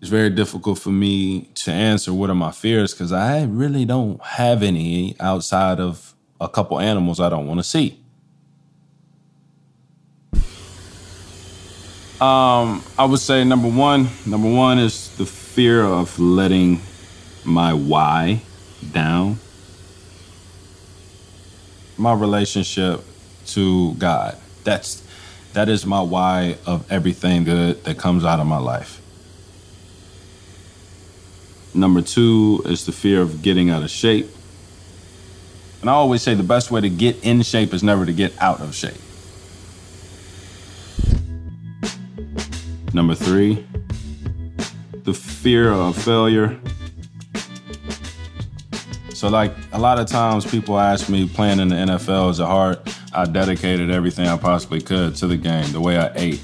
It's very difficult for me to answer what are my fears because I really don't have any outside of a couple animals I don't want to see. Um, I would say number one, number one is the fear of letting my why down. My relationship to God. That's that is my why of everything good that comes out of my life. Number two is the fear of getting out of shape. And I always say the best way to get in shape is never to get out of shape. Number three, the fear of failure. So, like a lot of times, people ask me, playing in the NFL is it hard? I dedicated everything I possibly could to the game, the way I ate,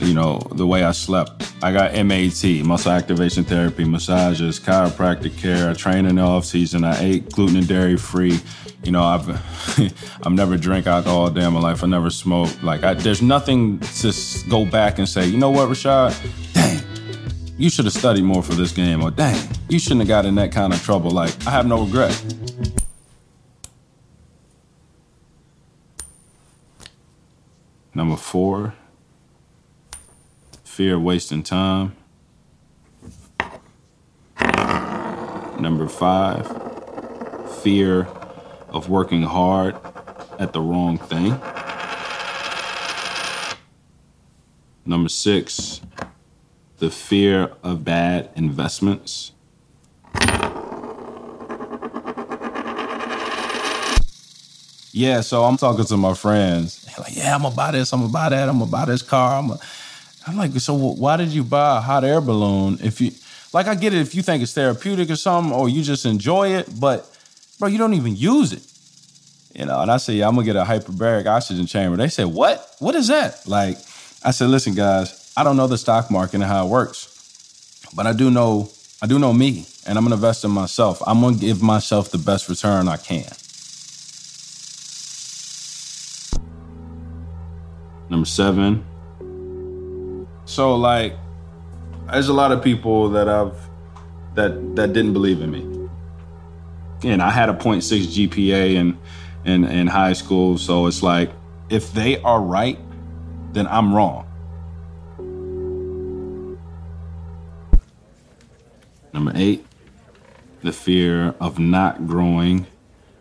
you know, the way I slept. I got MAT, muscle activation therapy, massages, chiropractic care. I train in the off season. I ate gluten and dairy free. You know, I've I've never drank alcohol in my life. I never smoked. Like, I, there's nothing to go back and say, you know what, Rashad? Dang, you should have studied more for this game. Or dang, you shouldn't have got in that kind of trouble. Like, I have no regret. Number four, fear of wasting time. Number five, fear of working hard at the wrong thing. Number six, the fear of bad investments. Yeah, so I'm talking to my friends. They're like, yeah, I'm gonna buy this, I'm gonna buy that, I'm gonna buy this car. I'm, I'm like, so why did you buy a hot air balloon if you, like, I get it if you think it's therapeutic or something, or you just enjoy it, but bro, you don't even use it. You know, and I say, yeah, I'm gonna get a hyperbaric oxygen chamber. They said, what? What is that? Like, I said, listen, guys, I don't know the stock market and how it works, but I do know, I do know me, and I'm gonna invest in myself. I'm gonna give myself the best return I can. Number seven. So like, there's a lot of people that I've that that didn't believe in me. And I had a 0.6 GPA in, in in high school, so it's like if they are right, then I'm wrong. Number eight, the fear of not growing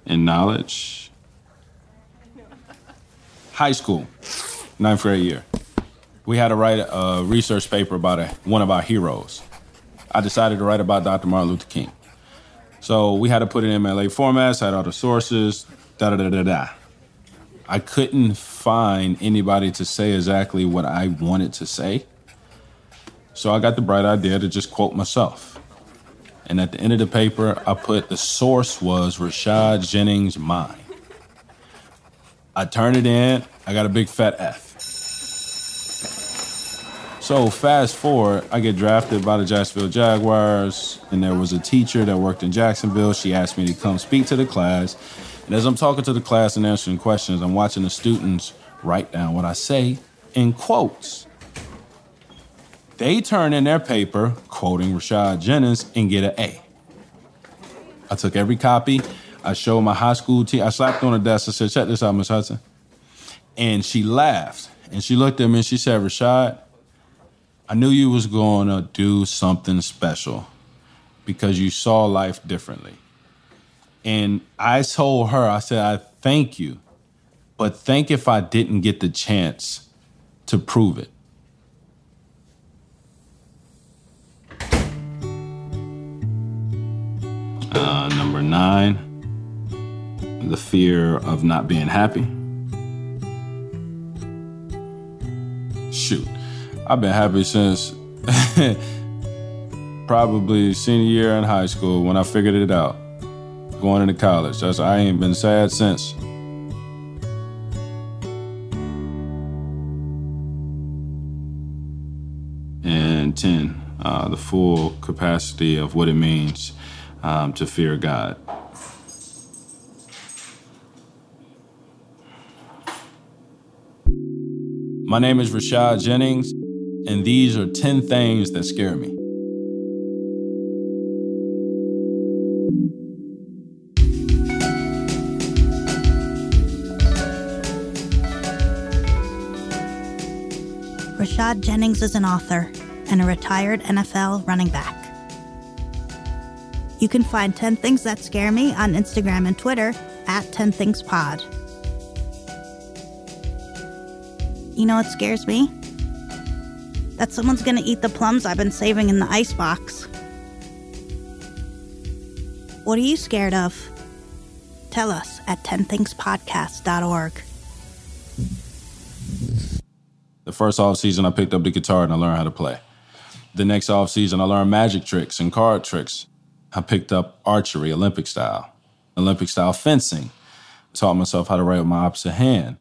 in knowledge. High school, ninth grade year. We had to write a research paper about a, one of our heroes. I decided to write about Dr. Martin Luther King. So we had to put it in MLA formats, had all the sources, da da da da da. I couldn't find anybody to say exactly what I wanted to say. So I got the bright idea to just quote myself. And at the end of the paper, I put the source was Rashad Jennings' mind. I turned it in, I got a big fat F. So fast forward, I get drafted by the Jacksonville Jaguars, and there was a teacher that worked in Jacksonville. She asked me to come speak to the class. And as I'm talking to the class and answering questions, I'm watching the students write down what I say in quotes. They turn in their paper quoting Rashad Jennings and get an A. I took every copy, I showed my high school teacher. I slapped on the desk. I said, check this out, Miss Hudson. And she laughed. And she looked at me and she said, Rashad, I knew you was going to do something special because you saw life differently. And I told her, I said, I thank you, but think if I didn't get the chance to prove it. Uh, number nine, the fear of not being happy. Shoot, I've been happy since probably senior year in high school when I figured it out. Going into college. That's, I ain't been sad since. And 10, uh, the full capacity of what it means um, to fear God. My name is Rashad Jennings, and these are 10 things that scare me. Rashad Jennings is an author and a retired NFL running back. You can find 10 Things That Scare Me on Instagram and Twitter at 10 Things Pod. You know what scares me? That someone's gonna eat the plums I've been saving in the icebox. What are you scared of? Tell us at 10thingspodcast.org. The first off season, I picked up the guitar and I learned how to play. The next off season, I learned magic tricks and card tricks. I picked up archery, Olympic style, Olympic style fencing. Taught myself how to write with my opposite hand.